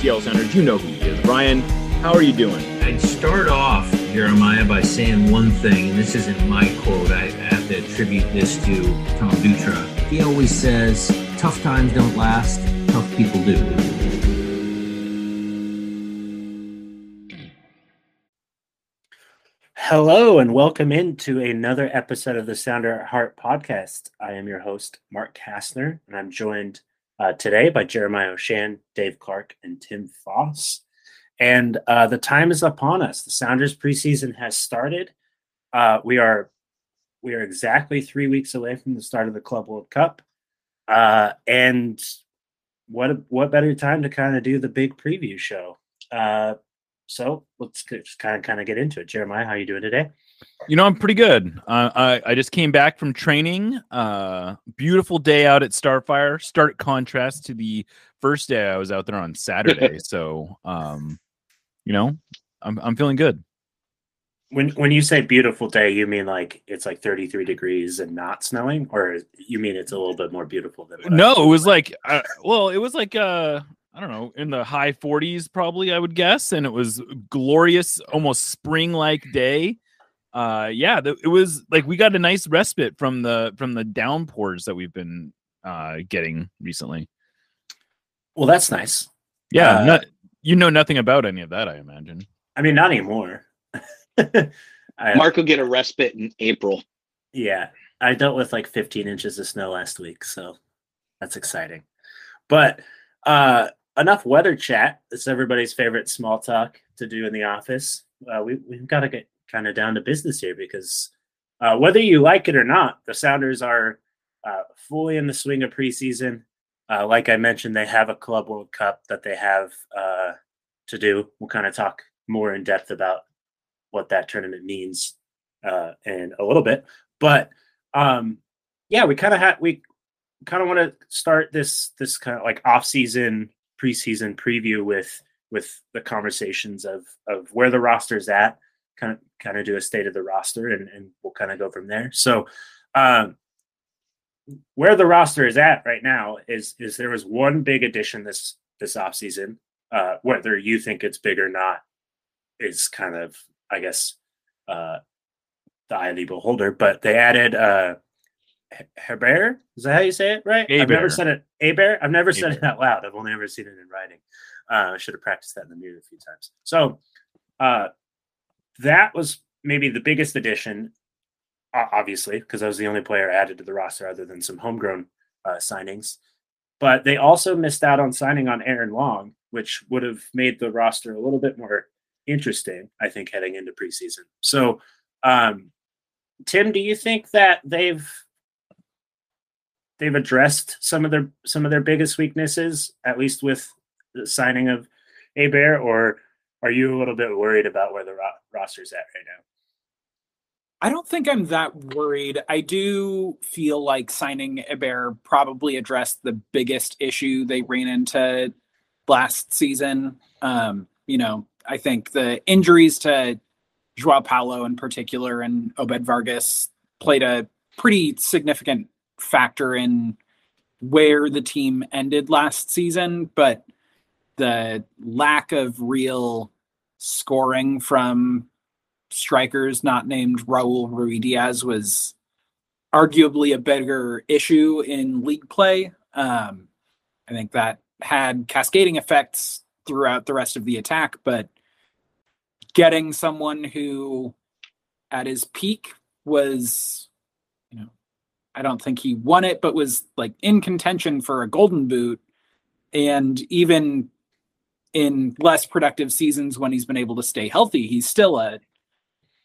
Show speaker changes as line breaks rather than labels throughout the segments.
of the Seattle Sounders. You know who he is. Brian, how are you doing?
I'd start off, Jeremiah, by saying one thing, and this isn't my quote. I have to attribute this to Tom Dutra. He always says, tough times don't last, tough people do.
Hello and welcome into another episode of the Sounder at Heart podcast. I am your host, Mark Kastner, and I'm joined uh, today by Jeremiah Oshan, Dave Clark, and Tim Foss. And uh, the time is upon us. The Sounders preseason has started. Uh, we are we are exactly three weeks away from the start of the Club World Cup. Uh, and what what better time to kind of do the big preview show? Uh, so let's just kind of kind of get into it. Jeremiah, how you doing today?
You know, I'm pretty good. Uh, I I just came back from training. Uh, beautiful day out at Starfire. Stark contrast to the first day I was out there on Saturday. so, um, you know, I'm I'm feeling good.
When when you say beautiful day, you mean like it's like 33 degrees and not snowing, or you mean it's a little bit more beautiful than?
No, it was like, uh, well, it was like, uh, I don't know, in the high 40s, probably, I would guess. And it was glorious, almost spring like day. Uh, yeah, th- it was like we got a nice respite from the from the downpours that we've been uh getting recently.
Well, that's nice.
Yeah,
Uh,
not, you know nothing about any of that, I imagine.
I mean, not anymore. I,
Mark will get a respite in April.
Yeah, I dealt with like 15 inches of snow last week, so that's exciting. But uh enough weather chat. It's everybody's favorite small talk to do in the office. Uh, we we've got to get kind of down to business here because uh, whether you like it or not, the Sounders are uh, fully in the swing of preseason. Uh, like I mentioned, they have a Club World Cup that they have uh, to do. We'll kind of talk more in depth about what that tournament means uh, in a little bit. But um, yeah, we kind of had we kind of want to start this this kind of like off season preseason preview with with the conversations of of where the roster's at, kind of kind of do a state of the roster, and and we'll kind of go from there. So. Um, where the roster is at right now is is there was one big addition this this offseason. Uh, whether you think it's big or not is kind of, I guess, uh, the eye of the beholder. But they added uh, He- Herbert. Is that how you say it? Right? I've never said it. Hebert. I've never said it
Hebert.
out loud. I've only ever seen it in writing. Uh, I should have practiced that in the mirror a few times. So uh, that was maybe the biggest addition, obviously, because I was the only player added to the roster other than some homegrown uh, signings. But they also missed out on signing on Aaron Long, which would have made the roster a little bit more interesting, I think, heading into preseason. So, um, Tim, do you think that they've they've addressed some of their some of their biggest weaknesses, at least with the signing of Héber, or are you a little bit worried about where the ro- roster's at right now?
I don't think I'm that worried. I do feel like signing Héber probably addressed the biggest issue they ran into last season. Um, you know, I think the injuries to Joao Paulo in particular and Obed Vargas played a pretty significant factor in where the team ended last season, but the lack of real scoring from strikers not named Raul Ruidíaz was arguably a bigger issue in league play. Um, I think that had cascading effects throughout the rest of the attack, but getting someone who at his peak was, you know, I don't think he won it, but was like in contention for a golden boot. And even in less productive seasons when he's been able to stay healthy, he's still a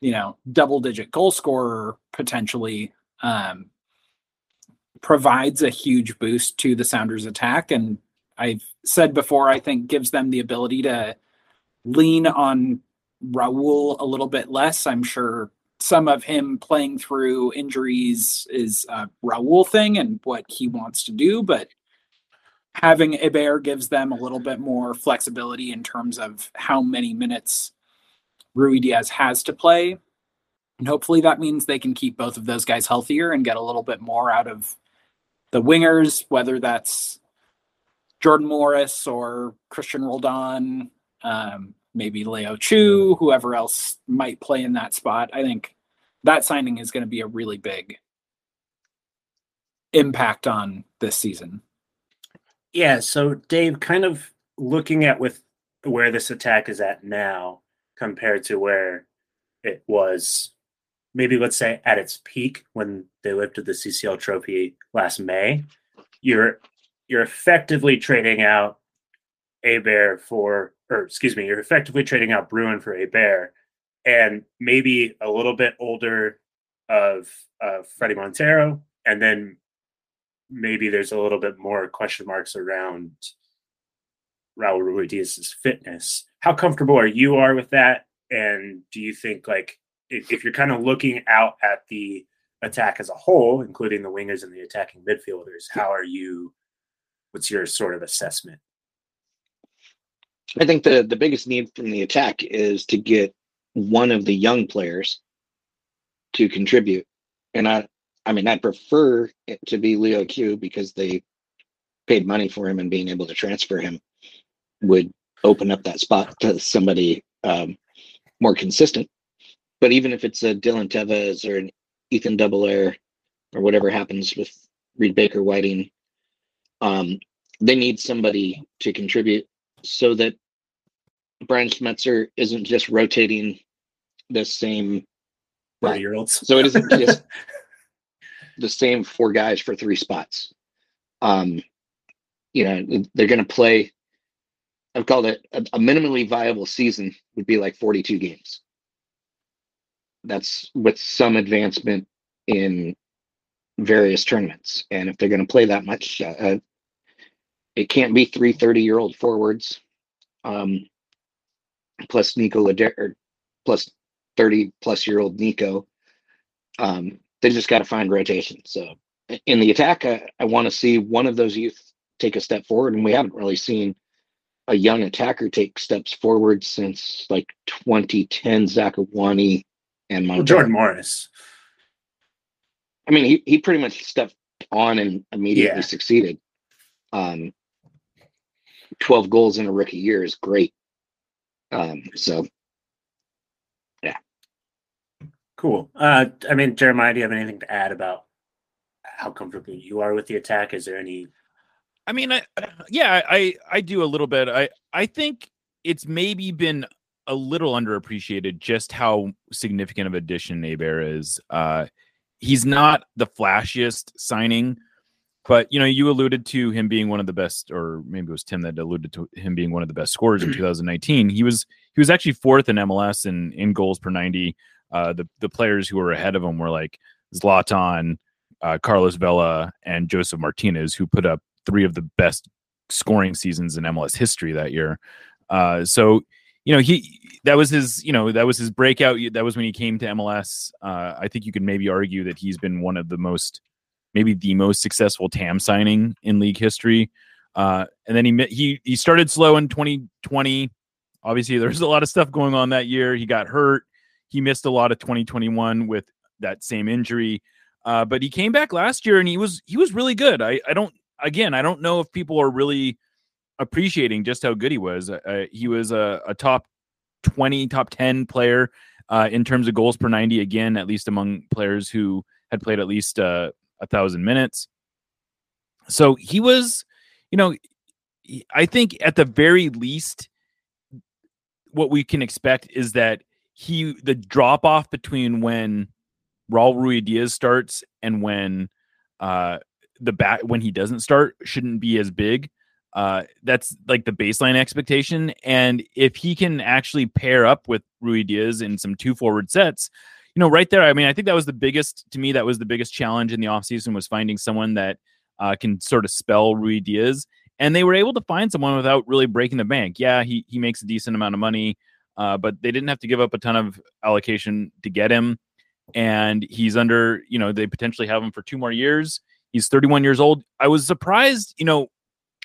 you know double digit goal scorer potentially um, provides a huge boost to the Sounders attack and I've said before I think gives them the ability to lean on Raul a little bit less. I'm sure some of him playing through injuries is a Raul thing and what he wants to do, but having Hebert gives them a little bit more flexibility in terms of how many minutes Ruidíaz has to play. And hopefully that means they can keep both of those guys healthier and get a little bit more out of the wingers, whether that's Jordan Morris or Christian Roldan, um, maybe Leo Chu, whoever else might play in that spot. I think that signing is going to be a really big impact on this season.
Yeah, so Dave, kind of looking at with where this attack is at now compared to where it was maybe let's say at its peak when they lifted the CCL trophy last May, you're you're effectively trading out a bear for or excuse me, you're effectively trading out Bruin for a bear, and maybe a little bit older of uh, Fredy Montero, and then maybe there's a little bit more question marks around Raul Ruidíaz's fitness. How comfortable are you are with that? And do you think like if, if you're kind of looking out at the attack as a whole, including the wingers and the attacking midfielders, how are you? What's your sort of assessment?
I think the the biggest need from the attack is to get one of the young players to contribute, and I I mean I'd prefer it to be Leo Chu because they paid money for him and being able to transfer him would open up that spot to somebody um, more consistent. But even if it's a Dylan Teves or an Ethan Dobbelaere or whatever happens with Reed Baker Whiting, um, they need somebody to contribute so that Brian Schmetzer isn't just rotating the same
30 year olds.
So it isn't just the same four guys for three spots. Um, you know, they're going to play. I've called it a, a minimally viable season would be like 42 games. That's with some advancement in various tournaments. And if they're going to play that much, uh, uh it can't be three 30 year old forwards. Um, plus Nico Lodeiro, plus 30 plus year old Nico. Um, they just got to find rotation. So in the attack, I, I want to see one of those youth take a step forward, and we haven't really seen a young attacker take steps forward since like 2010 Zach Zakawani and
well, Jordan Morris.
I mean, he, he pretty much stepped on and immediately
Yeah.
succeeded. Um, 12 goals in a rookie year is great. Um, so
Cool. Uh, I mean, Jeremiah, do you have anything to add about how comfortable you are with the attack? Is there any?
I mean, I, yeah, I I do a little bit. I I think it's maybe been a little underappreciated just how significant of addition Hebert is. Uh, he's not the flashiest signing, but you know, you alluded to him being one of the best, or maybe it was Tim that alluded to him being one of the best scorers in 2019. He was he was actually fourth in MLS in in goals per 90. Uh, the the players who were ahead of him were like Zlatan, uh, Carlos Vela, and Josef Martinez, who put up three of the best scoring seasons in MLS history that year. Uh, so you know he that was his you know that was his breakout. That was when he came to MLS. Uh, I think you could maybe argue that he's been one of the most maybe the most successful TAM signing in league history. Uh, and then he he he started slow in 2020. Obviously, there was a lot of stuff going on that year. He got hurt. He missed a lot of 2021 with that same injury. Uh, but he came back last year and he was he was really good. I I don't again I don't know if people are really appreciating just how good he was. Uh, he was a, a top 20, top 10 player uh, in terms of goals per 90. Again, at least among players who had played at least uh, a thousand minutes. So he was, you know, I think at the very least, what we can expect is that he the drop off between when Raul Ruidíaz starts and when uh the bat when he doesn't start shouldn't be as big. Uh that's like the baseline expectation. And if he can actually pair up with Ruidíaz in some two forward sets, you know, right there, I mean, I think that was the biggest to me, that was the biggest challenge in the offseason was finding someone that uh, can sort of spell Ruidíaz. and they were able to find someone without really breaking the bank. Yeah, he he makes a decent amount of money, uh, but they didn't have to give up a ton of allocation to get him, and he's under you know they potentially have him for two more years. He's 31 years old. I was surprised, you know,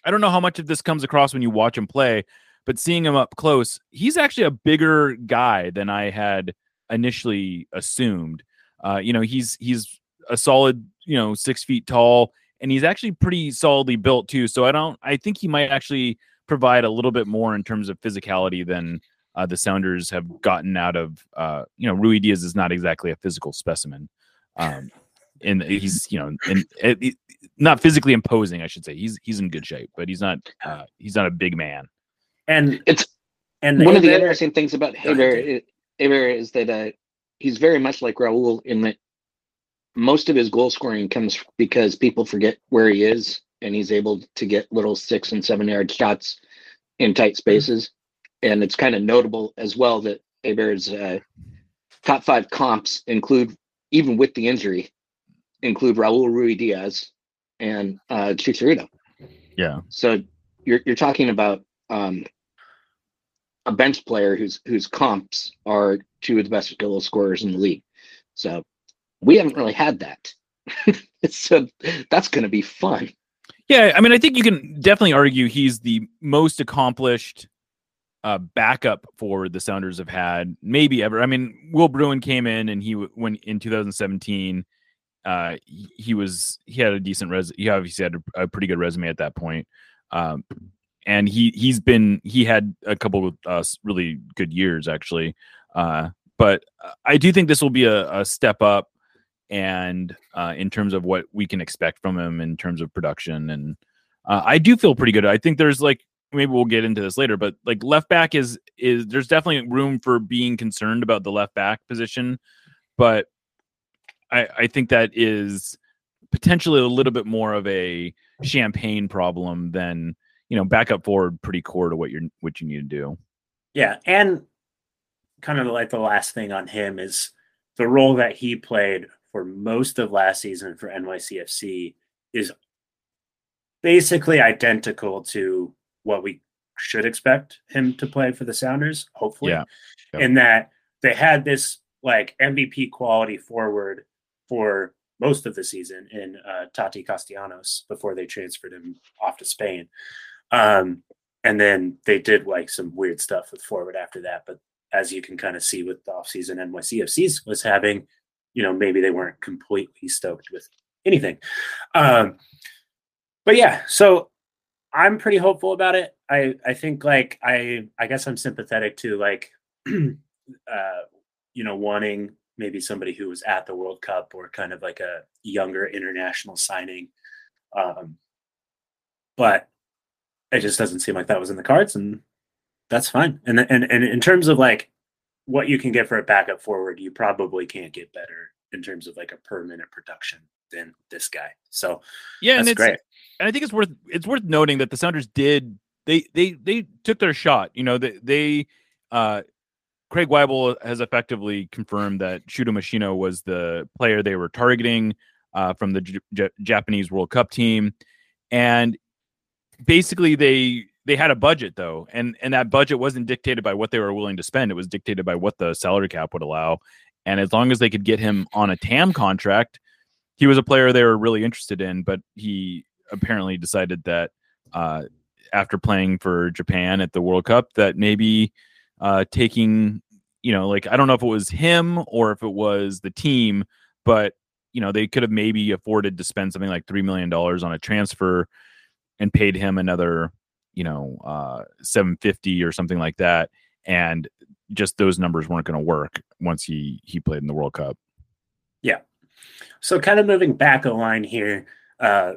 I don't know how much of this comes across when you watch him play, but seeing him up close, he's actually a bigger guy than I had initially assumed. Uh, you know, he's he's a solid, you know, six feet tall, and he's actually pretty solidly built too. So I don't, I think he might actually provide a little bit more in terms of physicality than uh, the Sounders have gotten out of. Uh, you know, Ruidíaz is not exactly a physical specimen. Um, and he's you know and it, not physically imposing i should say he's he's in good shape but he's not uh, he's not a big man
and
It's
and
one of the interesting things about
Go ahead,
Hebert,
Dave.
i- Hebert is that uh, he's very much like Raul in that most of his goal scoring comes because people forget where he is, and he's able to get little six and seven yard shots in tight spaces. And it's kind of notable as well that Hebert's uh, top five comps include, even with the injury, include Raul Ruidíaz and uh, Chicharito.
yeah
So you're you're talking about um, a bench player whose whose comps are two of the best goal scorers in the league. So we haven't really had that. so that's going to be fun.
Yeah, I mean, I think you can definitely argue he's the most accomplished uh, backup for the Sounders have had, maybe ever. I mean, Will Bruin came in and he when in 2017, uh, he, he was he had a decent res. He obviously had a, a pretty good resume at that point, um, and he he's been he had a couple of uh, really good years actually. Uh, but I do think this will be a, a step up and uh, in terms of what we can expect from him in terms of production. And uh, I do feel pretty good. I think there's like maybe we'll get into this later, but like left back is is there's definitely room for being concerned about the left back position, but I I think that is potentially a little bit more of a champagne problem than you know backup forward pretty core to what you're what you need to do.
Yeah, and kind of like the last thing on him is the role that he played for most of last season for NYCFC is basically identical to what we should expect him to play for the Sounders, hopefully.
Yeah. Yep.
In that they had this like MVP quality forward for most of the season in uh, Tati Castellanos before they transferred him off to Spain. Um, and then they did like some weird stuff with forward after that. But as you can kind of see with the offseason NYCFCs was having, you know, maybe they weren't completely stoked with anything. Um, but yeah, so I'm pretty hopeful about it. I I think like I I guess I'm sympathetic to like uh you know wanting maybe somebody who was at the World Cup or kind of like a younger international signing. Um but it just doesn't seem like that was in the cards and that's fine. And and and in terms of like what you can get for a backup forward, you probably can't get better in terms of like a per minute production than this guy. So
Yeah, and
that's
it's
great.
And I think it's worth it's worth noting that the Sounders did they they they took their shot. You know, they they uh Craig Waibel has effectively confirmed that Shuto Machino was the player they were targeting uh, from the J- Japanese World Cup team, and basically they they had a budget though, and and that budget wasn't dictated by what they were willing to spend. It was dictated by what the salary cap would allow, and as long as they could get him on a TAM contract, he was a player they were really interested in. But he apparently decided that uh, after playing for Japan at the World Cup, that maybe uh, taking, you know, like I don't know if it was him or if it was the team, but you know they could have maybe afforded to spend something like three million dollars on a transfer and paid him another, you know, uh, seven fifty or something like that, and just those numbers weren't going to work once he he played in the World Cup.
Yeah. So kind of moving back a line here uh,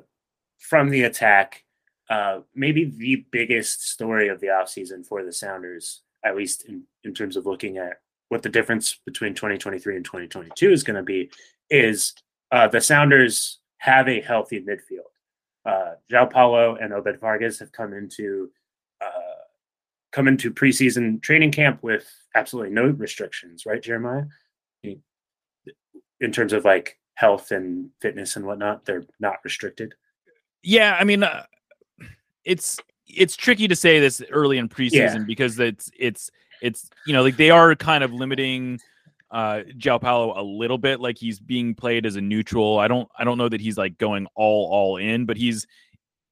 from the attack, uh, maybe the biggest story of the offseason for the Sounders, at least in, in terms of looking at what the difference between 2023 and 2022 is going to be, is uh, the Sounders have a healthy midfield. Uh, João Paulo and Obed Vargas have come into uh, come into preseason training camp with absolutely no restrictions, right, Jeremiah? in terms of like health and fitness and whatnot they're not restricted
Yeah, I mean, uh, it's it's tricky to say this early in preseason
Yeah.
because it's it's it's you know like they are kind of limiting uh Joao Paulo a little bit like he's being played as a neutral. I don't I don't know that he's like going all all in, but he's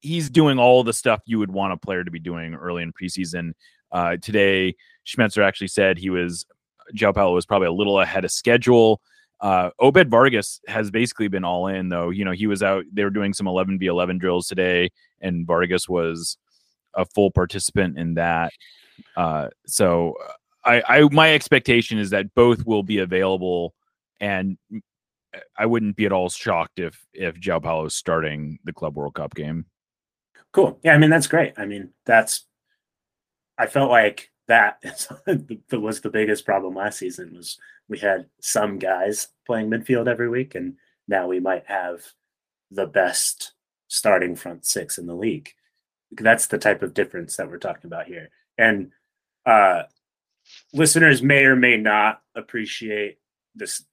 he's doing all the stuff you would want a player to be doing early in preseason. Uh today Schmetzer actually said he was Joao Paulo was probably a little ahead of schedule. Uh, Obed Vargas has basically been all in though. You know, he was out. They were doing some 11 v 11 drills today, and Vargas was a full participant in that. Uh, so I, I, my expectation is that both will be available, and I wouldn't be at all shocked if if Joao Paulo is starting the Club World Cup game.
Cool. Yeah, I mean that's great. I mean that's. I felt like that was the biggest problem last season was we had some guys playing midfield every week, and now we might have the best starting front six in the league. That's the type of difference that we're talking about here, and uh, listeners may or may not appreciate this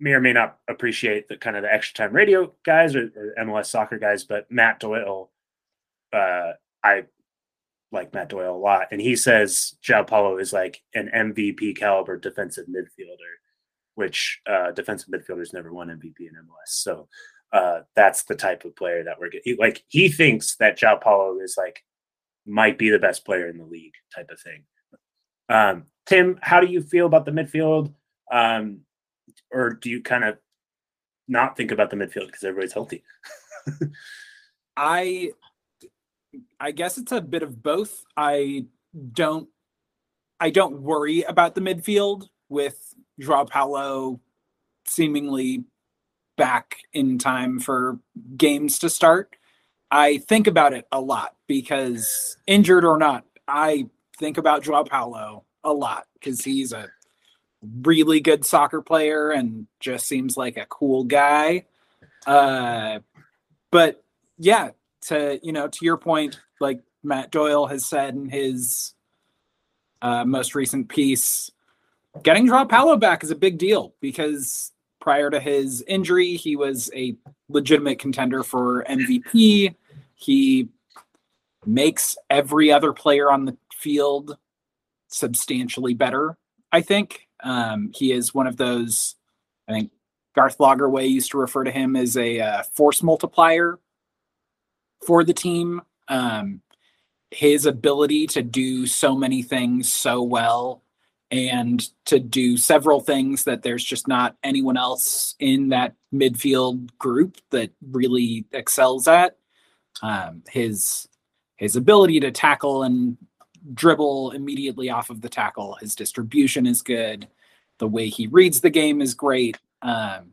may or may not appreciate the kind of the extra time radio guys or, or MLS soccer guys, but Matt Doyle, uh, I like Matt Doyle a lot, and he says Joao Paulo is like an MVP caliber defensive midfielder, which uh, defensive midfielders never won MVP in MLS. So uh, that's the type of player that we're getting. Like he thinks that Joao Paulo is like might be the best player in the league, type of thing. Um, Tim, how do you feel about the midfield? Um, or do you kind of not think about the midfield because everybody's healthy?
I I guess it's a bit of both. I don't I don't worry about the midfield with Joao Paulo seemingly back in time for games to start. I think about it a lot because injured or not, I think about Joao Paulo a lot because he's a really good soccer player and just seems like a cool guy. Uh, but yeah, to you know, to your point, like Matt Doyle has said in his uh, most recent piece, getting Joao Paulo back is a big deal because prior to his injury, he was a legitimate contender for MVP. He makes every other player on the field substantially better. I think um, he is one of those. I think Garth Lagerwey used to refer to him as a uh, force multiplier for the team. Um, his ability to do so many things so well and to do several things that there's just not anyone else in that midfield group that really excels at. Um, his his ability to tackle and dribble immediately off of the tackle, his distribution is good. The way he reads the game is great. Um,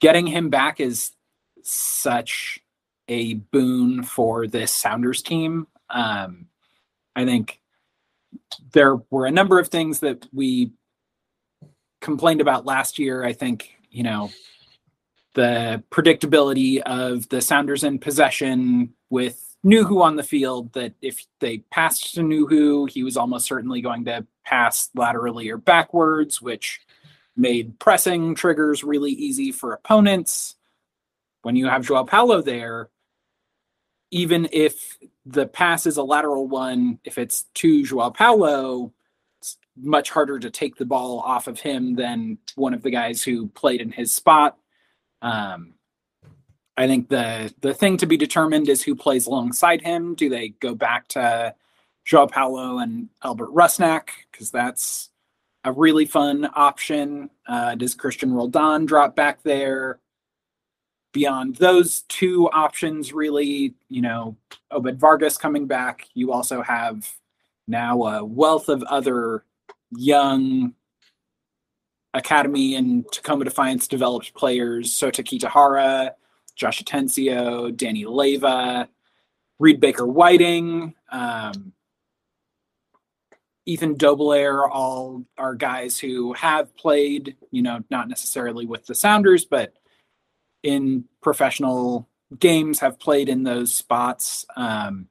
getting him back is such a boon for this Sounders team. Um, I think there were a number of things that we complained about last year. I think, you know, the predictability of the Sounders in possession with Nouhou on the field, that if they passed to Nouhou, he was almost certainly going to pass laterally or backwards, which made pressing triggers really easy for opponents. When you have Joao Paulo there, even if the pass is a lateral one, if it's to Joao Paulo, it's much harder to take the ball off of him than one of the guys who played in his spot. Um, I think the the thing to be determined is who plays alongside him. Do they go back to Joao Paulo and Albert Rusnak because that's a really fun option? Uh, does Christian Roldan drop back there? Beyond those two options, really, you know, Obed Vargas coming back. You also have now a wealth of other young academy and Tacoma Defiance developed players. Sota Kitahara, Josh Atencio, Danny Leyva, Reed Baker Whiting, um, Ethan Dobbelaere, all are guys who have played, you know, not necessarily with the Sounders, but in professional games have played in those spots. Um,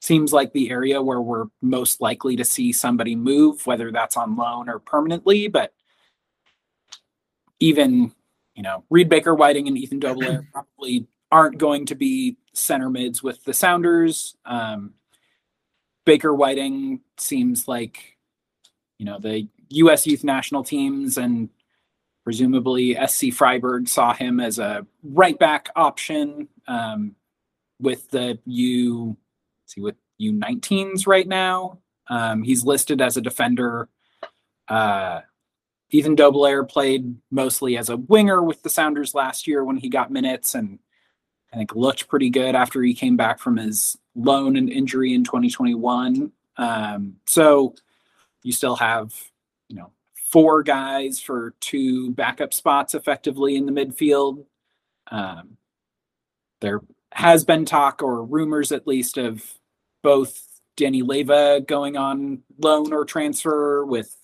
seems like the area where we're most likely to see somebody move, whether that's on loan or permanently. But even, you know, Reed Baker Whiting and Ethan Dobbelaere probably aren't going to be center mids with the Sounders. Um, Baker Whiting seems like, you know, the U.S. youth national teams and presumably SC Freiburg saw him as a right back option um, with the U, see with U19s right now. Um, he's listed as a defender. Uh, Ethan Dobbelaere played mostly as a winger with the Sounders last year when he got minutes and I think looked pretty good after he came back from his loan and injury in 2021. Um, so you still have, four guys for two backup spots effectively in the midfield. Um, there has been talk or rumors at least of both Danny Leyva going on loan or transfer with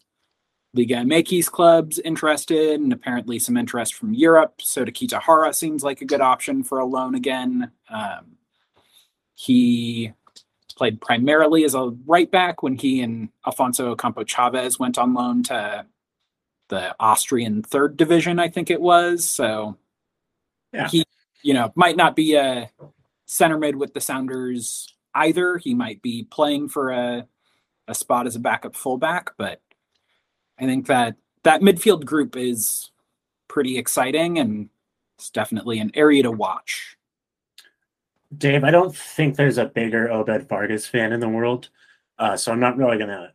Liga MX clubs interested, and apparently some interest from Europe. Sota Kitahara seems like a good option for a loan again. Um, he played primarily as a right back when he and Alfonso Ocampo Chavez went on loan to the Austrian third division, I think it was. So
Yeah.
he, you know, might not be a center mid with the Sounders either. He might be playing for a a spot as a backup fullback, but I think that that midfield group is pretty exciting and it's definitely an area to watch.
Dave, I don't think there's a bigger Obed Vargas fan in the world. Uh, so I'm not really going to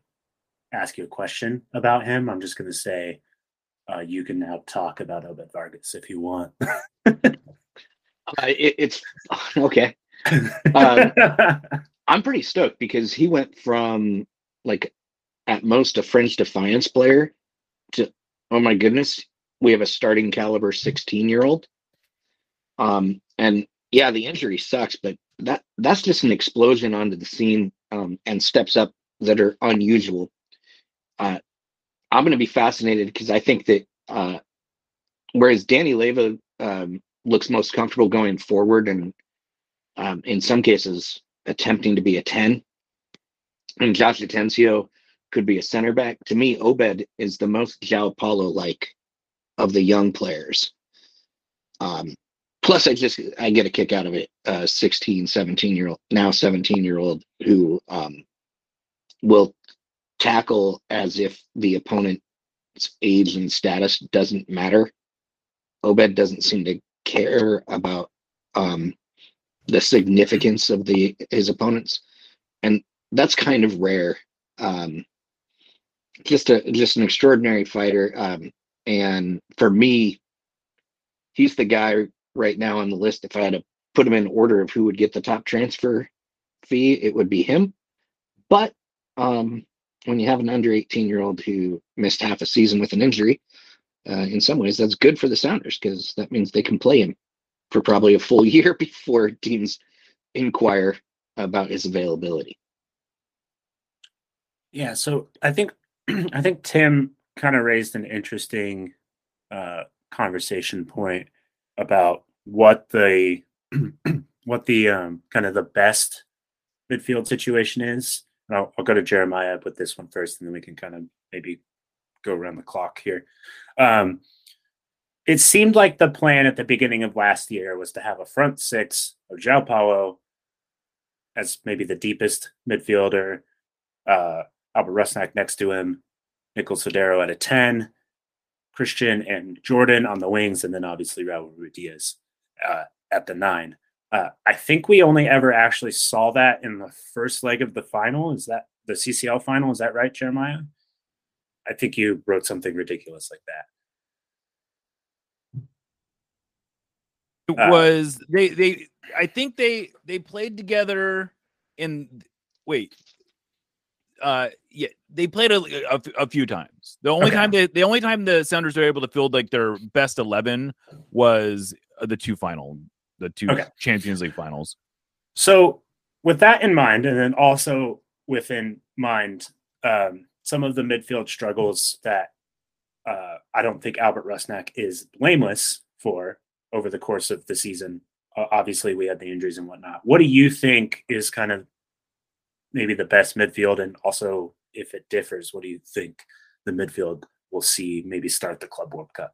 ask you a question about him. I'm just going to say uh, you can now talk about Obed Vargas if you want.
Uh, it, it's okay. Um, I'm pretty stoked because he went from like at most a French Defiance player to oh my goodness, we have a starting caliber 16 year old. Um, and yeah, the injury sucks, but that that's just an explosion onto the scene um, and steps up that are unusual. Uh, I'm going to be fascinated because I think that uh, whereas Danny Leyva um, looks most comfortable going forward and um, in some cases attempting to be a 10 and Josh Atencio could be a center back. To me, Obed is the most Joao Paulo like of the young players. Um, plus I just I get a kick out of it. Uh 16, 17 year old now 17 year old who um will tackle as if the opponent's age and status doesn't matter. Obed doesn't seem to care about um the significance of the his opponents. And that's kind of rare. Um just a just an extraordinary fighter. Um and for me, he's the guy right now on the list. If I had to put him in order of who would get the top transfer fee, it would be him. But um, when you have an under 18 year old who missed half a season with an injury, uh, in some ways that's good for the Sounders because that means they can play him for probably a full year before teams inquire about his availability.
Yeah, so I think I think Tim kind of raised an interesting uh, conversation point about what the what the um, kind of the best midfield situation is. And I'll, I'll go to Jeremiah with this one first, and then we can kind of maybe go around the clock here. Um, it seemed like the plan at the beginning of last year was to have a front six of Joao Paulo as maybe the deepest midfielder, uh, Albert Rusnak next to him, Nico Lodeiro at a 10, Christian and Jordan on the wings, and then obviously Raul Ruiz uh, at the nine. Uh, I think we only ever actually saw that in the first leg of the final. Is that the CCL final? Is that right, Jeremiah? I think you wrote something ridiculous like that.
It
Uh,
was they they I think they they played together in wait uh yeah they played a, a, a few times the only
Okay.
time they the only time the sounders were able to field like their best 11 was the two final the two
Okay.
champions league finals
So, with that in mind, and then also within mind, um, some of the midfield struggles that uh, I don't think Albert Rusnak is blameless for over the course of the season. Uh, obviously, we had the injuries and whatnot. What do you think is kind of maybe the best midfield? And also, if it differs, what do you think the midfield will see maybe start the Club World Cup?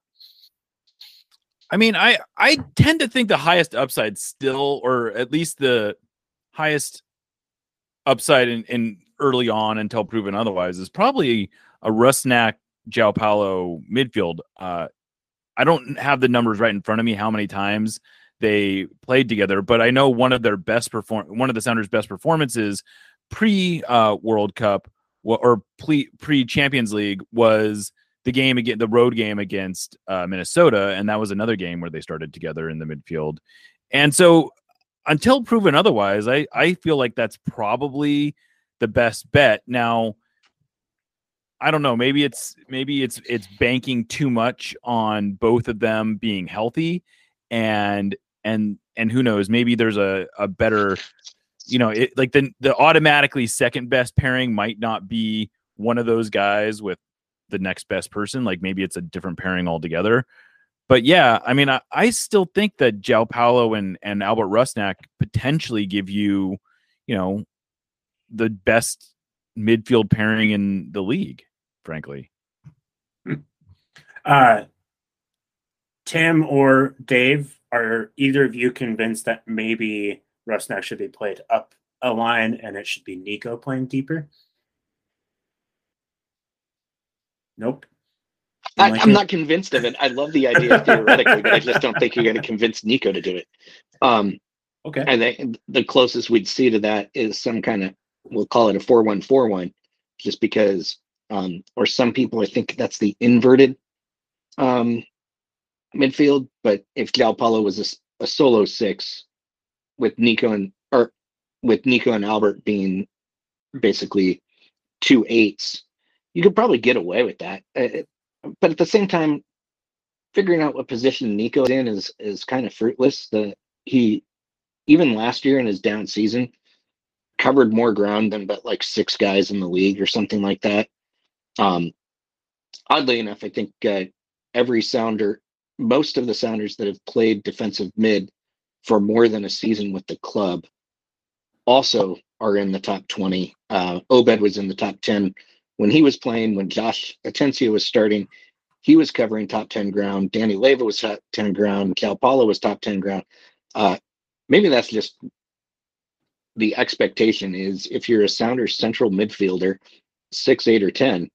I mean, I I tend to think the highest upside still, or at least the highest upside in, in early on until proven otherwise, is probably a Rusnak Joao Paulo midfield. Uh, I don't have the numbers right in front of me how many times they played together, but I know one of their best perform one of the Sounders' best performances pre uh, World Cup or pre pre Champions League was the game again the road game against uh, Minnesota, and that was another game where they started together in the midfield. And so, until proven otherwise, I I feel like that's probably the best bet. Now, I don't know. Maybe it's maybe it's it's banking too much on both of them being healthy, and and and who knows? Maybe there's a a better, you know, it, like the the automatically second best pairing might not be one of those guys with the next best person. Like maybe it's a different pairing altogether. But yeah, I mean, I, I still think that Joao Paulo and and Albert Rusnak potentially give you, you know, the best midfield pairing in the league. Frankly,
Uh, Tim or Dave, are either of you convinced that maybe Rusnak should be played up a line and it should be Nico playing deeper? Nope.
I,
Like it?
not convinced of it. I love the idea theoretically, but I just don't think you're going to convince Nico to do it. Um,
Okay.
And the closest we'd see to that is some kind of we'll call it a four one four one, just because um, or some people I think that's the inverted um, midfield. But if Joao Paulo was a solo six with Nico and or with Nico and Albert being basically two eights, you could probably get away with that. Uh, it- but at the same time, figuring out what position Nico's in is is kind of fruitless. The he even last year in his down season covered more ground than but like six guys in the league or something like that. Um, oddly enough, I think uh, every Sounder, most of the Sounders that have played defensive mid for more than a season with the club, also are in the top twenty. Uh, Obed was in the top ten when he was playing. When Josh Atencio was starting, he was covering top ten ground. Danny Leyva was top ten ground. Joao Paulo was top ten ground. Uh, maybe that's just the expectation is if you're a Sounders central midfielder, six, eight, or ten,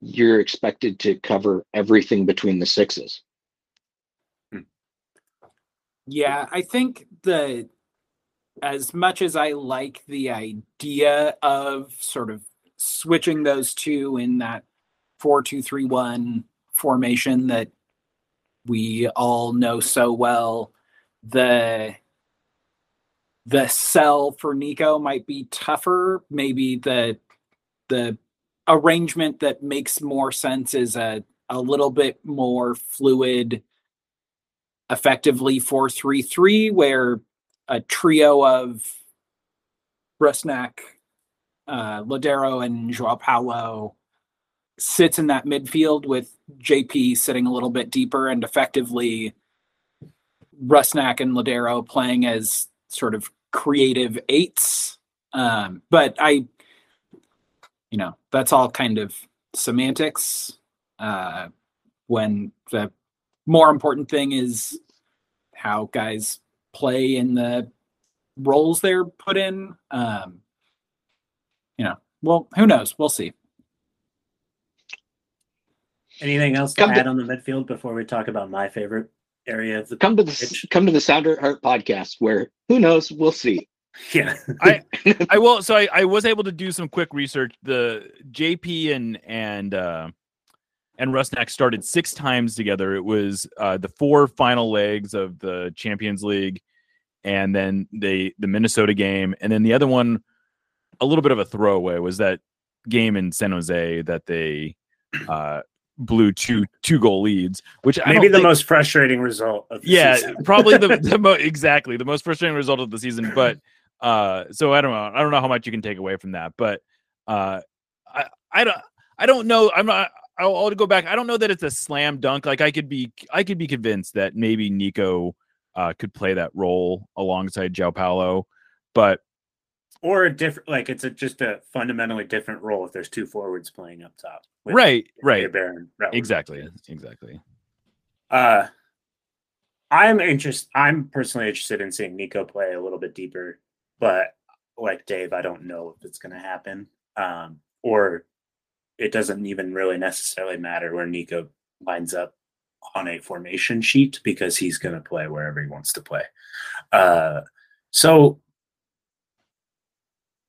you're expected to cover everything between the sixes.
Yeah, I think the as much as I like the idea of sort of switching those two in that four two three one formation that we all know so well, the the sell for Nico might be tougher. Maybe the the arrangement that makes more sense is a a little bit more fluid effectively 4-3-3 where a trio of Rusnak, uh, Lodeiro, and Joao Paulo sits in that midfield with JP sitting a little bit deeper and effectively Rusnak and Lodeiro playing as sort of creative eights. Um, but I, you know, that's all kind of semantics. Uh, when the more important thing is how guys play in the roles they're put in. Um, you know, well, who knows? We'll see.
Anything else to
Come to-
add on the midfield before we talk about my favorite area of the
Come to the come to the Sounder Heart podcast where who knows, we'll see.
Yeah.
I I will. So I, I was able to do some quick research. The JP and and uh, and Rusnak started six times together. It was uh, the four final legs of the Champions League, and then the the Minnesota game, and then the other one, a little bit of a throwaway, was that game in San Jose that they uh, blew two two goal leads, which I
Maybe the
think-
most frustrating result of the
yeah
season.
probably the, the mo- exactly the most frustrating result of the season but uh so i don't know i don't know how much you can take away from that but uh i i don't i don't know i'm not I'll, I'll go back i don't know that it's a slam dunk like i could be i could be convinced that maybe nico uh could play that role alongside Joao Paulo but
or a different like it's a just a fundamentally different role if there's two forwards playing up top.
right right
Raul.
exactly exactly
Uh I'm interested. I'm personally interested in seeing Nico play a little bit deeper, but like Dave, I don't know if it's going to happen, um, or it doesn't even really necessarily matter where Nico lines up on a formation sheet because he's going to play wherever he wants to play. Uh, so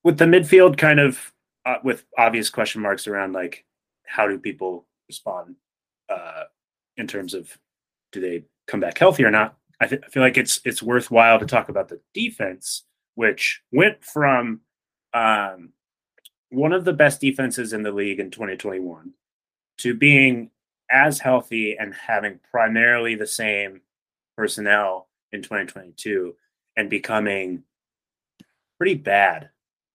with the midfield, kind of uh, with obvious question marks around like how do people respond uh, in terms of do they come back healthy or not? I, th- I feel like it's it's worthwhile to talk about the defense, which went from um, one of the best defenses in the league in 2021 to being as healthy and having primarily the same personnel in 2022 and becoming pretty bad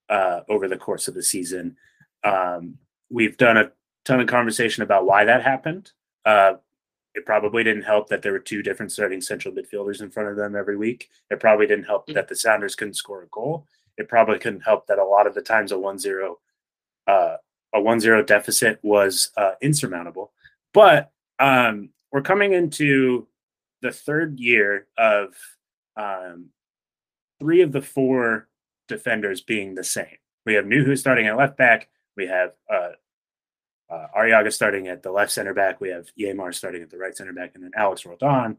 uh, over the course of the season. Um, we've done a ton of conversation about why that happened. Uh, it probably didn't help that there were two different starting central midfielders in front of them every week. It probably didn't help that the Sounders couldn't score a goal. It probably couldn't help that a lot of the times a 1 0 uh, a 1 0 deficit was uh, insurmountable. But um, we're coming into the third year of um, three of the four defenders being the same. We have Nouhou starting at left back. We have uh, uh, Arreaga starting at the left center back. We have Yeimar starting at the right center back, and then Alex Roldan,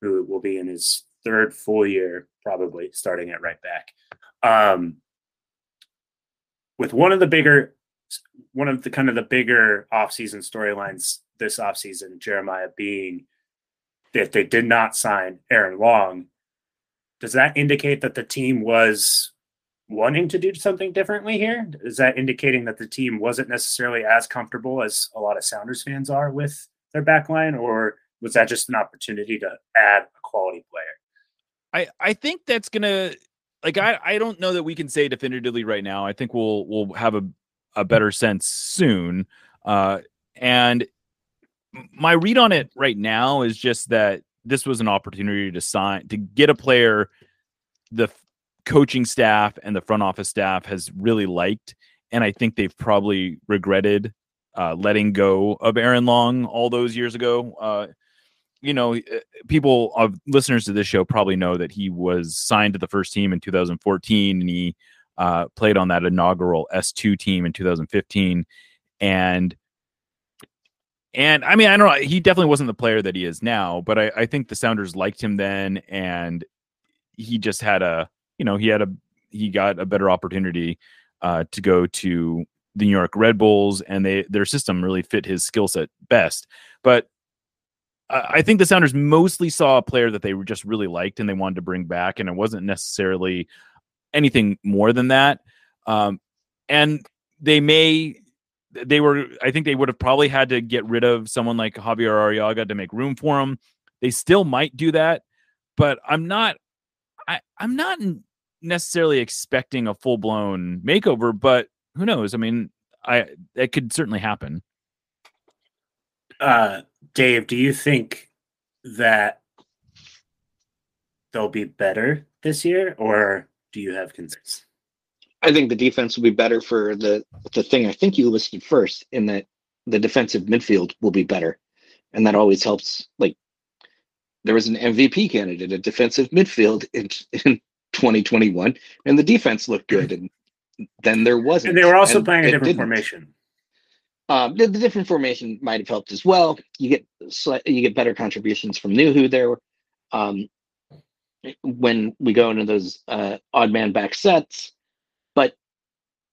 who will be in his third full year, probably starting at right back. Um, with one of the bigger, one of the kind of the bigger offseason storylines this offseason, Jeremiah being that they did not sign Aaron Long. Does that indicate that the team was wanting to do something differently here? Is that indicating that the team wasn't necessarily as comfortable as a lot of Sounders fans are with their backline, or was that just an opportunity to add a quality player?
I I think that's gonna like I I don't know that we can say definitively right now. I think we'll we'll have a a better sense soon. Uh, and my read on it right now is just that this was an opportunity to sign to get a player the coaching staff and the front office staff has really liked and i think they've probably regretted uh, letting go of aaron long all those years ago uh, you know eh, people of listeners to this show probably know that he was signed to the first team in 2014 and he uh, played on that inaugural s2 team in 2015 and and I mean, I don't know. He definitely wasn't the player that he is now, but I, I think the Sounders liked him then, and he just had a, you know, he had a, he got a better opportunity uh, to go to the New York Red Bulls, and they their system really fit his skill set best. But I think the Sounders mostly saw a player that they just really liked and they wanted to bring back, and it wasn't necessarily anything more than that. Um, and they may they were I think they would have probably had to get rid of someone like Javier Arreaga to make room for him. They still might do that, but I'm not I I'm not necessarily expecting a full-blown makeover, but who knows? I mean, I it could certainly happen.
Uh Dave, do you think that they'll be better this year or do you have concerns?
I think the defense will be better for the the thing I think you listed first in that the defensive midfield will be better. And that always helps. Like there was an MVP candidate a defensive midfield in, in 2021, and the defense looked good. And then there wasn't.
And they were also
and
playing a different
didn't.
formation.
Um, the, the different formation might have helped as well. You get you get better contributions from Nouhou there. Um, when we go into those uh, odd man back sets, but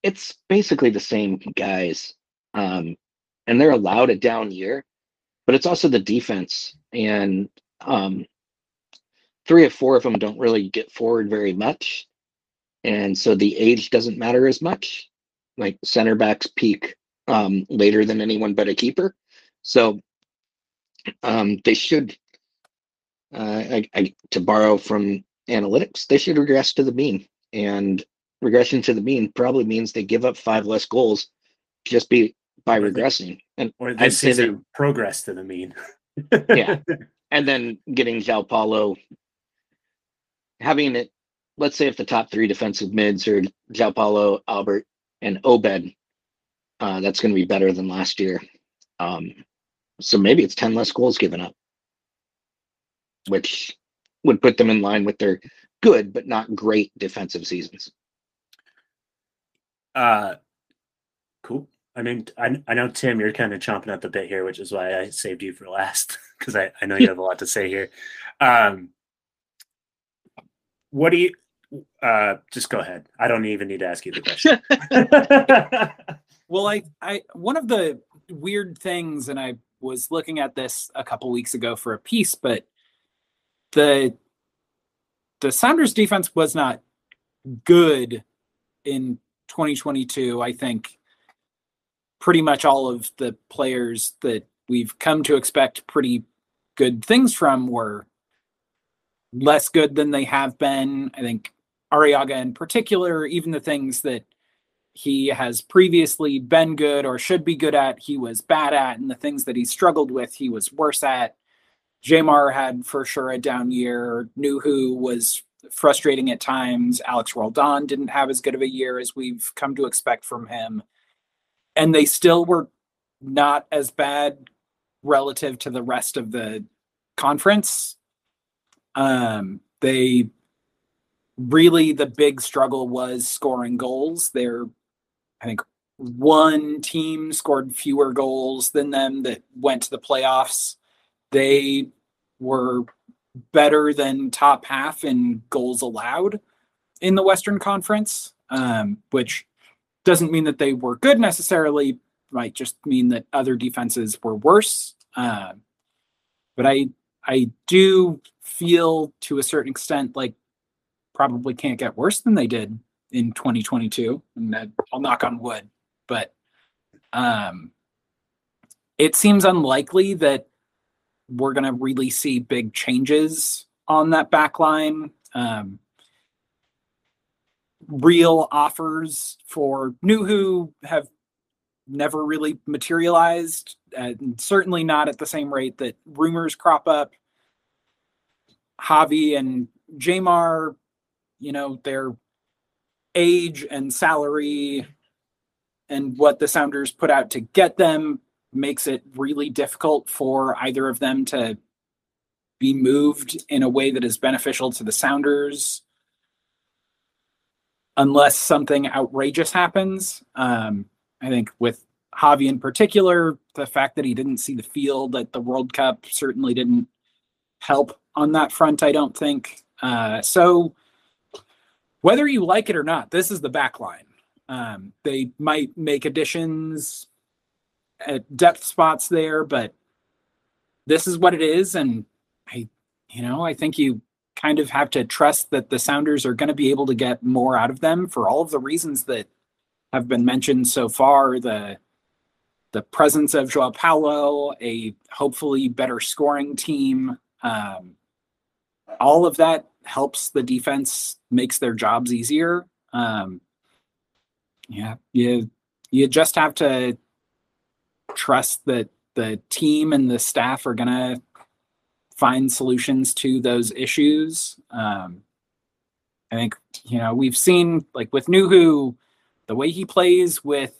it's basically the same guys, um, and they're allowed a down year. But it's also the defense, and um, three or four of them don't really get forward very much, and so the age doesn't matter as much. Like center backs peak um, later than anyone but a keeper. So um, they should, uh, I, I, to borrow from analytics, they should regress to the mean. And regression to the mean probably means they give up five less goals just be by regressing. And
Or
I'd say
a progress to the mean.
Yeah. and then getting Joao Paulo, having it, let's say if the top three defensive mids are Joao Paulo, Albert, and Obed, uh, that's going to be better than last year. Um, so maybe it's 10 less goals given up, which would put them in line with their good but not great defensive seasons.
Uh, cool. I mean, I, I know Tim, you're kind of chomping at the bit here, which is why I saved you for last because I, I know you have a lot to say here. Um, what do you? Uh, just go ahead. I don't even need to ask you the question.
Well, I, I one of the weird things, and I was looking at this a couple weeks ago for a piece, but the the Sounders defense was not good in 2022. I think pretty much all of the players that we've come to expect pretty good things from were less good than they have been. I think Arreaga in particular, even the things that he has previously been good or should be good at, he was bad at, and the things that he struggled with, he was worse at. Yeimar had for sure a down year. Nouhou was frustrating at times. Alex Roldan didn't have as good of a year as we've come to expect from him. And they still were not as bad relative to the rest of the conference. Um, they really the big struggle was scoring goals. They're I think one team scored fewer goals than them that went to the playoffs. They were better than top half in goals allowed in the Western Conference, um, which doesn't mean that they were good necessarily. Might just mean that other defenses were worse. Uh, but I I do feel to a certain extent like probably can't get worse than they did in 2022 and I'll knock on wood but um it seems unlikely that we're going to really see big changes on that back line. Um real offers for Nouhou have never really materialized and certainly not at the same rate that rumors crop up Javi and Yeimar you know they're age and salary and what the Sounders put out to get them makes it really difficult for either of them to be moved in a way that is beneficial to the Sounders unless something outrageous happens. Um, I think with Javi in particular, the fact that he didn't see the field at the World Cup certainly didn't help on that front, I don't think. Uh, so, whether you like it or not, this is the back line. Um, they might make additions at depth spots there, but this is what it is. And I, you know, I think you kind of have to trust that the Sounders are going to be able to get more out of them for all of the reasons that have been mentioned so far. The the presence of Joao Paulo, a hopefully better scoring team, um, all of that helps the defense, makes their jobs easier. Um, yeah, you you just have to trust that the team and the staff are gonna find solutions to those issues. Um, I think you know we've seen like with Nouhou, the way he plays with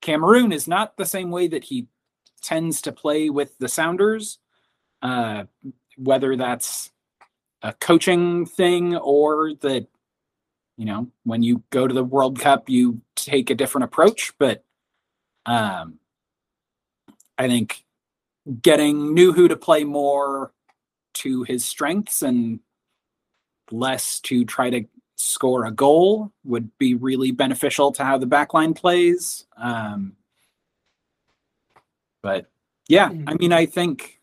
Cameroon is not the same way that he tends to play with the Sounders. Uh, whether that's a coaching thing or that you know when you go to the world cup you take a different approach but um i think getting nouhou to play more to his strengths and less to try to score a goal would be really beneficial to how the backline plays um but yeah i mean i think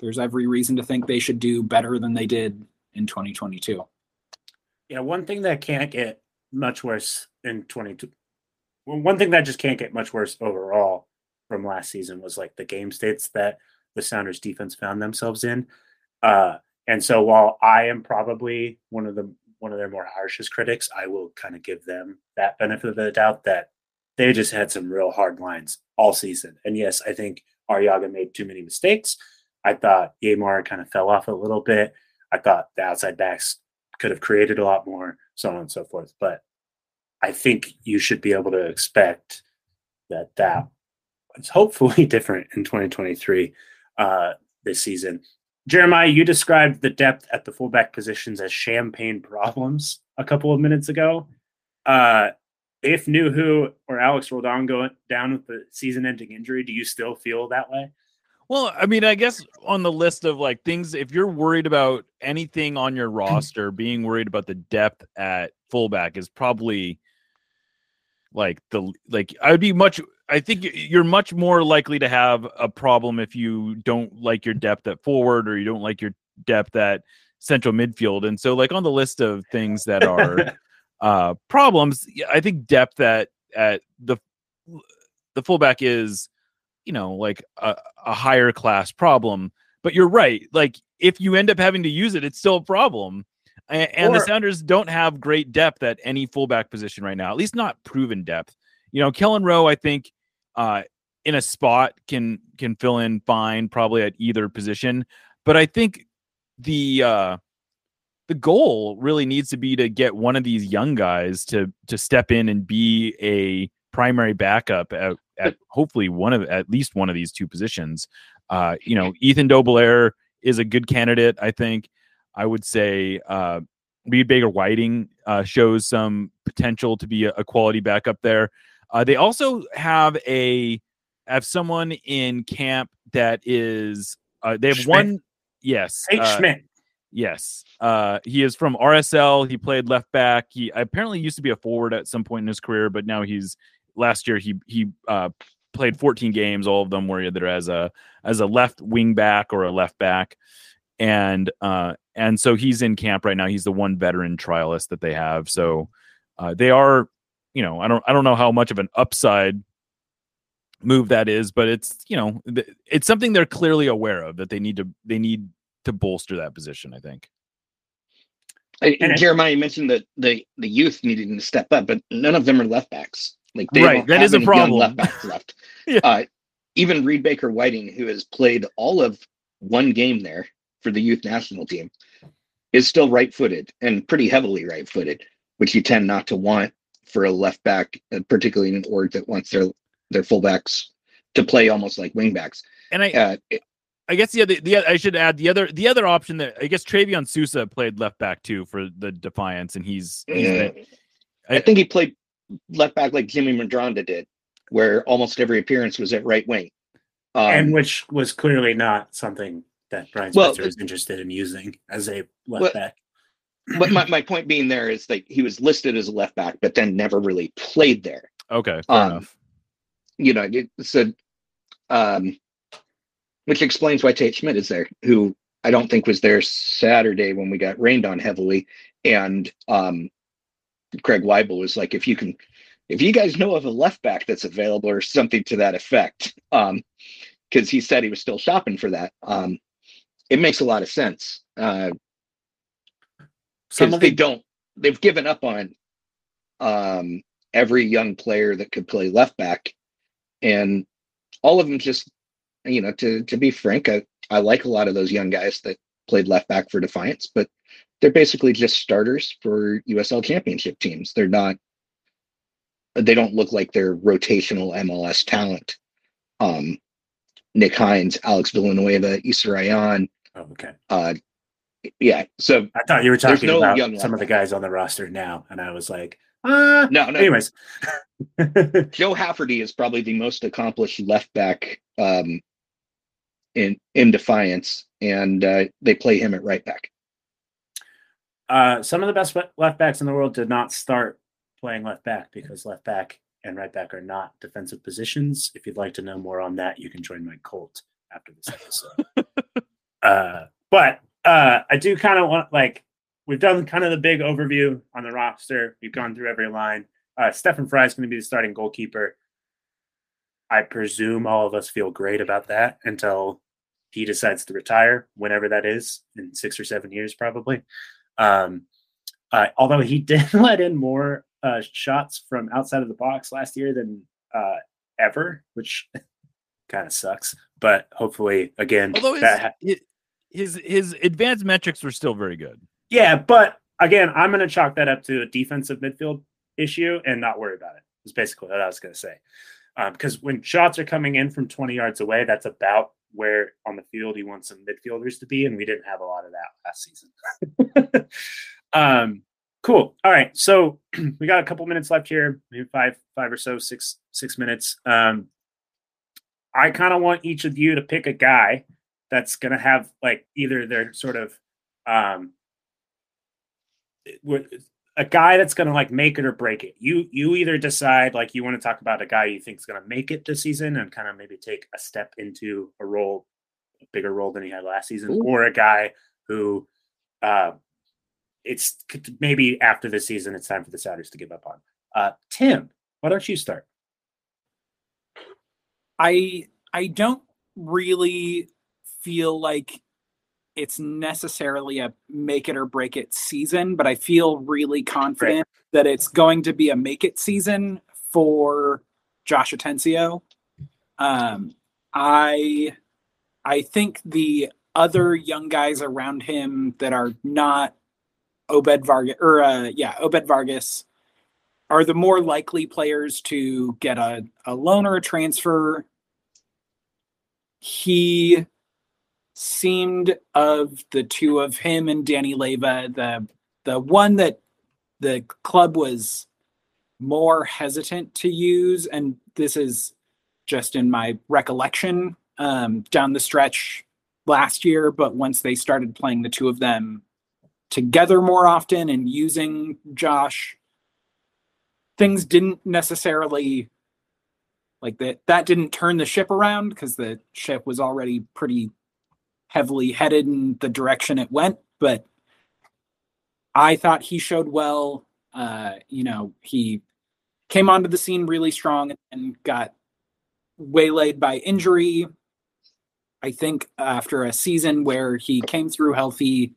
there's every reason to think they should do better than they did in 2022.
Yeah, one thing that can't get much worse in 22. Well, one thing that just can't get much worse overall from last season was like the game states that the Sounders defense found themselves in. Uh, and so while I am probably one of the one of their more harshest critics, I will kind of give them that benefit of the doubt that they just had some real hard lines all season. And yes, I think Arreaga made too many mistakes. I thought Yeimar kind of fell off a little bit. I thought the outside backs could have created a lot more, so on and so forth. But I think you should be able to expect that that is hopefully different in 2023 uh, this season. Jeremiah, you described the depth at the fullback positions as champagne problems a couple of minutes ago. Uh, if Nouhou or Alex Roldan go down with the season-ending injury, do you still feel that way?
Well, I mean, I guess on the list of like things, if you're worried about anything on your roster, being worried about the depth at fullback is probably like the like I would be much. I think you're much more likely to have a problem if you don't like your depth at forward or you don't like your depth at central midfield. And so, like on the list of things that are uh problems, I think depth at at the the fullback is you know like a, a higher class problem. But you're right. Like if you end up having to use it, it's still a problem. And, and
Or-
the Sounders don't have great depth at any fullback position right now, at least not proven depth. You know, Kelyn Rowe, I think, uh, in a spot can can fill in fine, probably at either position. But I think the uh, the goal really needs to be to get one of these young guys to to step in and be a primary backup at, at hopefully one of at least one of these two positions. Uh, you know, Ethan Dobbelaere is a good candidate. I think. I would say uh, Reed Baker Whiting uh, shows some potential to be a, a quality backup there. Uh, they also have a have someone in camp that is uh, they have
Schmitt.
one. Yes,
H.
uh,
Schmitt.
Yes. Uh, he is from RSL. He played left back. He apparently used to be a forward at some point in his career, but now he's last year he he uh, played 14 games. All of them were either as a as a left wing back or a left back, and uh, and so he's in camp right now. He's the one veteran trialist that they have. So uh, they are, you know, I don't I don't know how much of an upside move that is, but it's you know th- it's something they're clearly aware of that they need to they need to bolster that position. I think.
And,
And-
Jeremiah, mentioned that the the youth needing to step up, but none of them are left backs. Like they
Right,
don't
that
have
is a problem.
Left backs left.
Yeah.
uh, even Reed Baker Whiting, who has played all of one game there for the youth national team, is still right-footed and pretty heavily right-footed, which you tend not to want for a left back, uh, particularly in an org that wants their their fullbacks to play almost like wingbacks.
And I,
Uh, it-
I guess the other, the I should add the other, the other option that I guess Travion Sousa played left back too for the Defiance, and he's, he's been,
Mm. I think he played left back like Jimmy Medranda did, where almost every appearance was at right wing. Um,
and which was clearly not something that Brian
Well,
Spencer is interested in using as a left
Well,
back.
But my, my point being there is that he was listed as a left back, but then never really played there.
okay, fair
um,
enough.
You know, it, so um, which explains why Tate Schmitt is there, who I don't think was there Saturday when we got rained on heavily, and um, Craig Waibel was like, if you can, if you guys know of a left back that's available or something to that effect, um, because he said he was still shopping for that. Um, it makes a lot of sense. Uh,
Some of
they
the,
don't they've given up on um every young player that could play left back. And all of them just you know to to be frank i i like a lot of those young guys that played left back for defiance but they're basically just starters for usl championship teams. They're not they don't look like they're rotational mls talent. Um nick hines alex villanueva Issa Rayan,
oh, okay.
uh yeah so
I thought you were talking
no
about
young
some of the guys on the roster now, and I was like, uh,
no no
anyways.
Joe Hafferty is probably the most accomplished left back um, in in Defiance, and uh, they play him at right back.
uh, some of the best left backs in the world did not start playing left back because left back and right back are not defensive positions. If you'd like to know more on that, you can join my cult after this episode. uh, but uh, I do kind of want like we've done kind of the big overview on the roster. We've gone through every line. Uh, Stefan Frei is going to be the starting goalkeeper. I presume all of us feel great about that until he decides to retire, whenever that is, in six or seven years, probably. Um, uh, although he did let in more uh, shots from outside of the box last year than uh, ever, which kind of sucks. But hopefully, again,
Although his,
that ha-
his his advanced metrics were still very good.
yeah. But again, I'm going to chalk that up to a defensive midfield issue and not worry about it. Is basically what I was going to say. Um, because when shots are coming in from 20 yards away, that's about where on the field he wants some midfielders to be, and we didn't have a lot of that last season. um, cool. All right, so we got a couple minutes left here, maybe five, five or so, six, six minutes. Um, I kind of want each of you to pick a guy that's going to have like either they're sort of um, a guy that's going to like make it or break it. You you either decide like you want to talk about a guy you think is going to make it this season and kind of maybe take a step into a role, a bigger role than he had last season,
Ooh.
or a guy who uh, it's maybe after the season it's time for the Sounders to give up on. Uh, Tim, why don't you start?
I I don't really feel like it's necessarily a make it or break it season, but I feel really confident that it's going to be a make it season for Josh Atencio. Um, I I think the other young guys around him that are not Obed Vargas or uh, yeah Obed Vargas are the more likely players to get a, a loan or a transfer. He seemed of the two of him and Danny Leyva, the the one that the club was more hesitant to use, and this is just in my recollection um, down the stretch last year. But once they started playing the two of them together more often and using Josh, things didn't necessarily like that. That didn't turn the ship around because the ship was already pretty heavily headed in the direction it went. But I thought he showed well. Uh, you know, he came onto the scene really strong and got waylaid by injury. I think after a season where he came through healthy,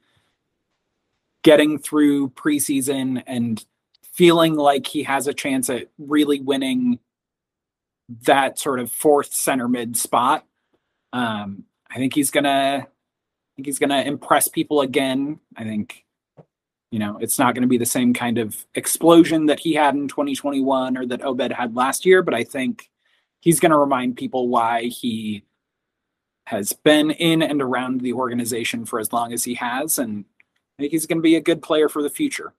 getting through preseason and feeling like he has a chance at really winning that sort of fourth center mid spot. Um, I think he's gonna I think he's gonna impress people again. I think you know it's not going to be the same kind of explosion that he had in 2021 or that Obed had last year, but I think he's going to remind people why he has been in and around the organization for as long as he has, and I think he's going to be a good player for the future.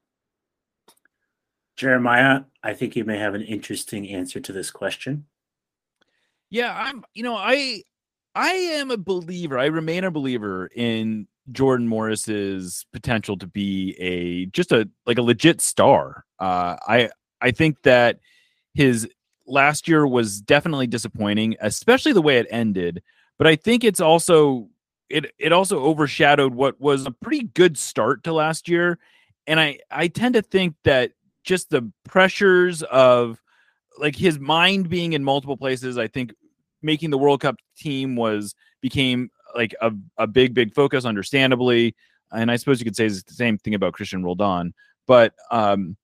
Jeremiah, I think you may have an interesting answer to this question.
Yeah, I'm you know, I I am a believer. I remain a believer in Jordan Morris's potential to be a just a like a legit star. Uh I I think that his last year was definitely disappointing, especially the way it ended, but I think it's also it it also overshadowed what was a pretty good start to last year and I I tend to think that just the pressures of like his mind being in multiple places, I think making the World Cup team was became like a, a big, big focus, understandably. And I suppose you could say the same thing about Cristian Roldan. But um,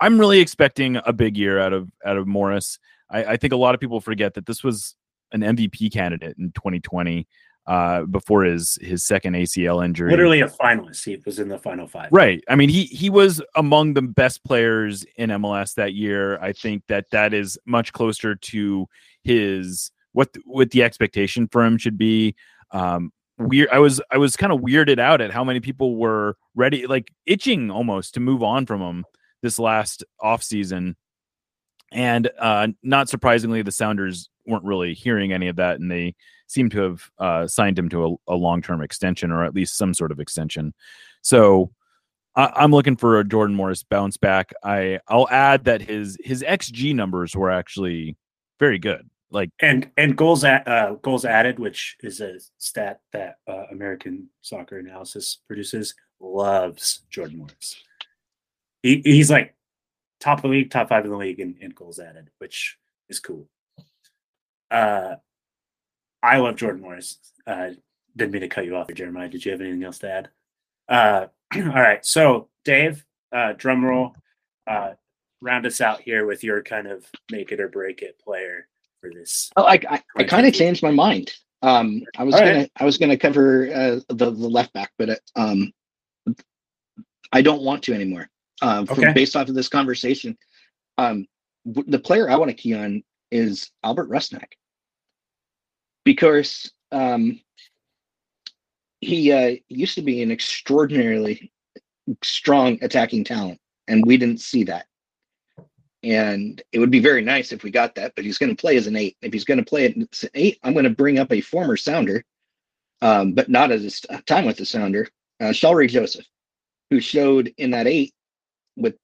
I'm really expecting a big year out of out of Morris. I, I think a lot of people forget that this was an MVP candidate in 2020 uh, before his his second ACL injury.
Literally a finalist. He was in the final five.
Right. I mean, he he was among the best players in MLS that year. I think that that is much closer to his what what the expectation for him should be. Um, weird. I was I was kind of weirded out at how many people were ready, like itching almost to move on from him this last off season. And uh, not surprisingly, the Sounders weren't really hearing any of that, and they seem to have uh, signed him to a, a long-term extension or at least some sort of extension. So I, I'm looking for a Jordan Morris bounce back. I I'll add that his his xG numbers were actually very good. Like
and and goals at uh, goals added, which is a stat that uh, American Soccer Analysis produces, loves Jordan Morris. He, he's like top of the league, top five in the league in goals added, which is cool. Uh, I love Jordan Morris. Uh, didn't mean to cut you off, Jeremiah. Did you have anything else to add? Uh, all right, so Dave, uh, drum roll. Uh, round us out here with your kind of make it or break it player for this.
Oh, I I, I kind of changed my mind. Um, I was
All
gonna
right.
I was gonna cover uh, the the left back, but uh, um, I don't want to anymore. Um, from,
Okay.
based off of this conversation, um, w- the player I want to key on is Albert Rusnak because um, he uh, used to be an extraordinarily strong attacking talent, and we didn't see that. And it would be very nice if we got that, but he's going to play as an eight. If he's going to play as an eight, I'm going to bring up a former Sounder, um, but not as a time with the Sounder, uh, Joseph, who showed in that eight with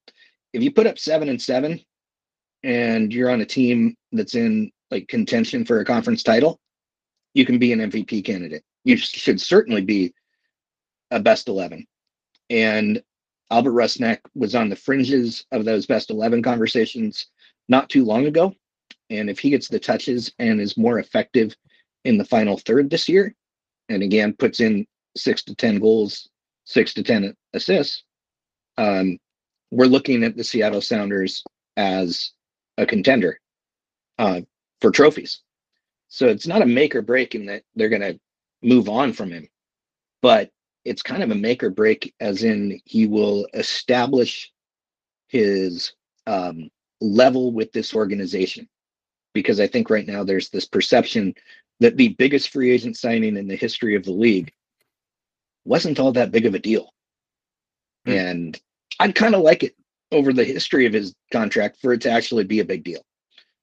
if you put up seven and seven, and you're on a team that's in like contention for a conference title, you can be an MVP candidate. You should certainly be a best 11. And Albert Rusnak was on the fringes of those best 11 conversations not too long ago. And if he gets the touches and is more effective in the final third this year, and again puts in six to 10 goals, six to 10 assists, um, we're looking at the Seattle Sounders as a contender uh, for trophies. So it's not a make or break in that they're going to move on from him, but it's kind of a make or break, as in he will establish his um, level with this organization. Because I think right now there's this perception that the biggest free agent signing in the history of the league wasn't all that big of a deal.
Hmm.
And I'd kind of like it over the history of his contract for it to actually be a big deal.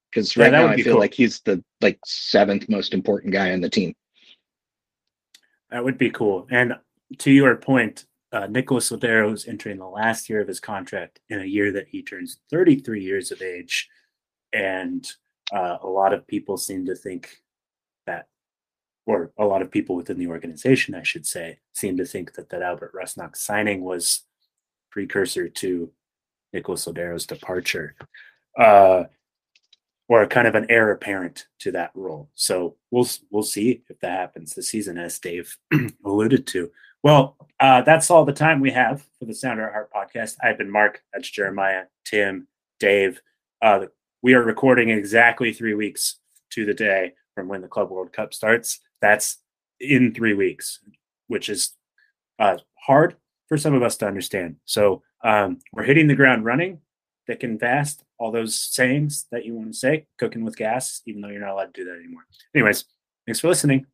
Because right
that
now I feel
cool.
like he's the like seventh most important guy on the team.
That would be cool. And to your point, uh, Nicholas Lodeiro is entering the last year of his contract in a year that he turns 33 years of age. And uh, a lot of people seem to think that, or a lot of people within the organization, I should say, seem to think that that Albert Rusnak signing was precursor to Nicholas Lodeiro's departure. Uh, or kind of an heir apparent to that role. So we'll we'll see if that happens this season, as Dave alluded to. Well, uh, that's all the time we have for the Sounder at Heart podcast. I've been Mark. That's Jeremiah, Tim, Dave. Uh, we are recording in exactly three weeks to the day from when the Club World Cup starts. That's in three weeks, which is uh, hard for some of us to understand. So um, we're hitting the ground running thick and fast, all those sayings that you want to say, cooking with gas, even though you're not allowed to do that anymore. Anyways, thanks for listening.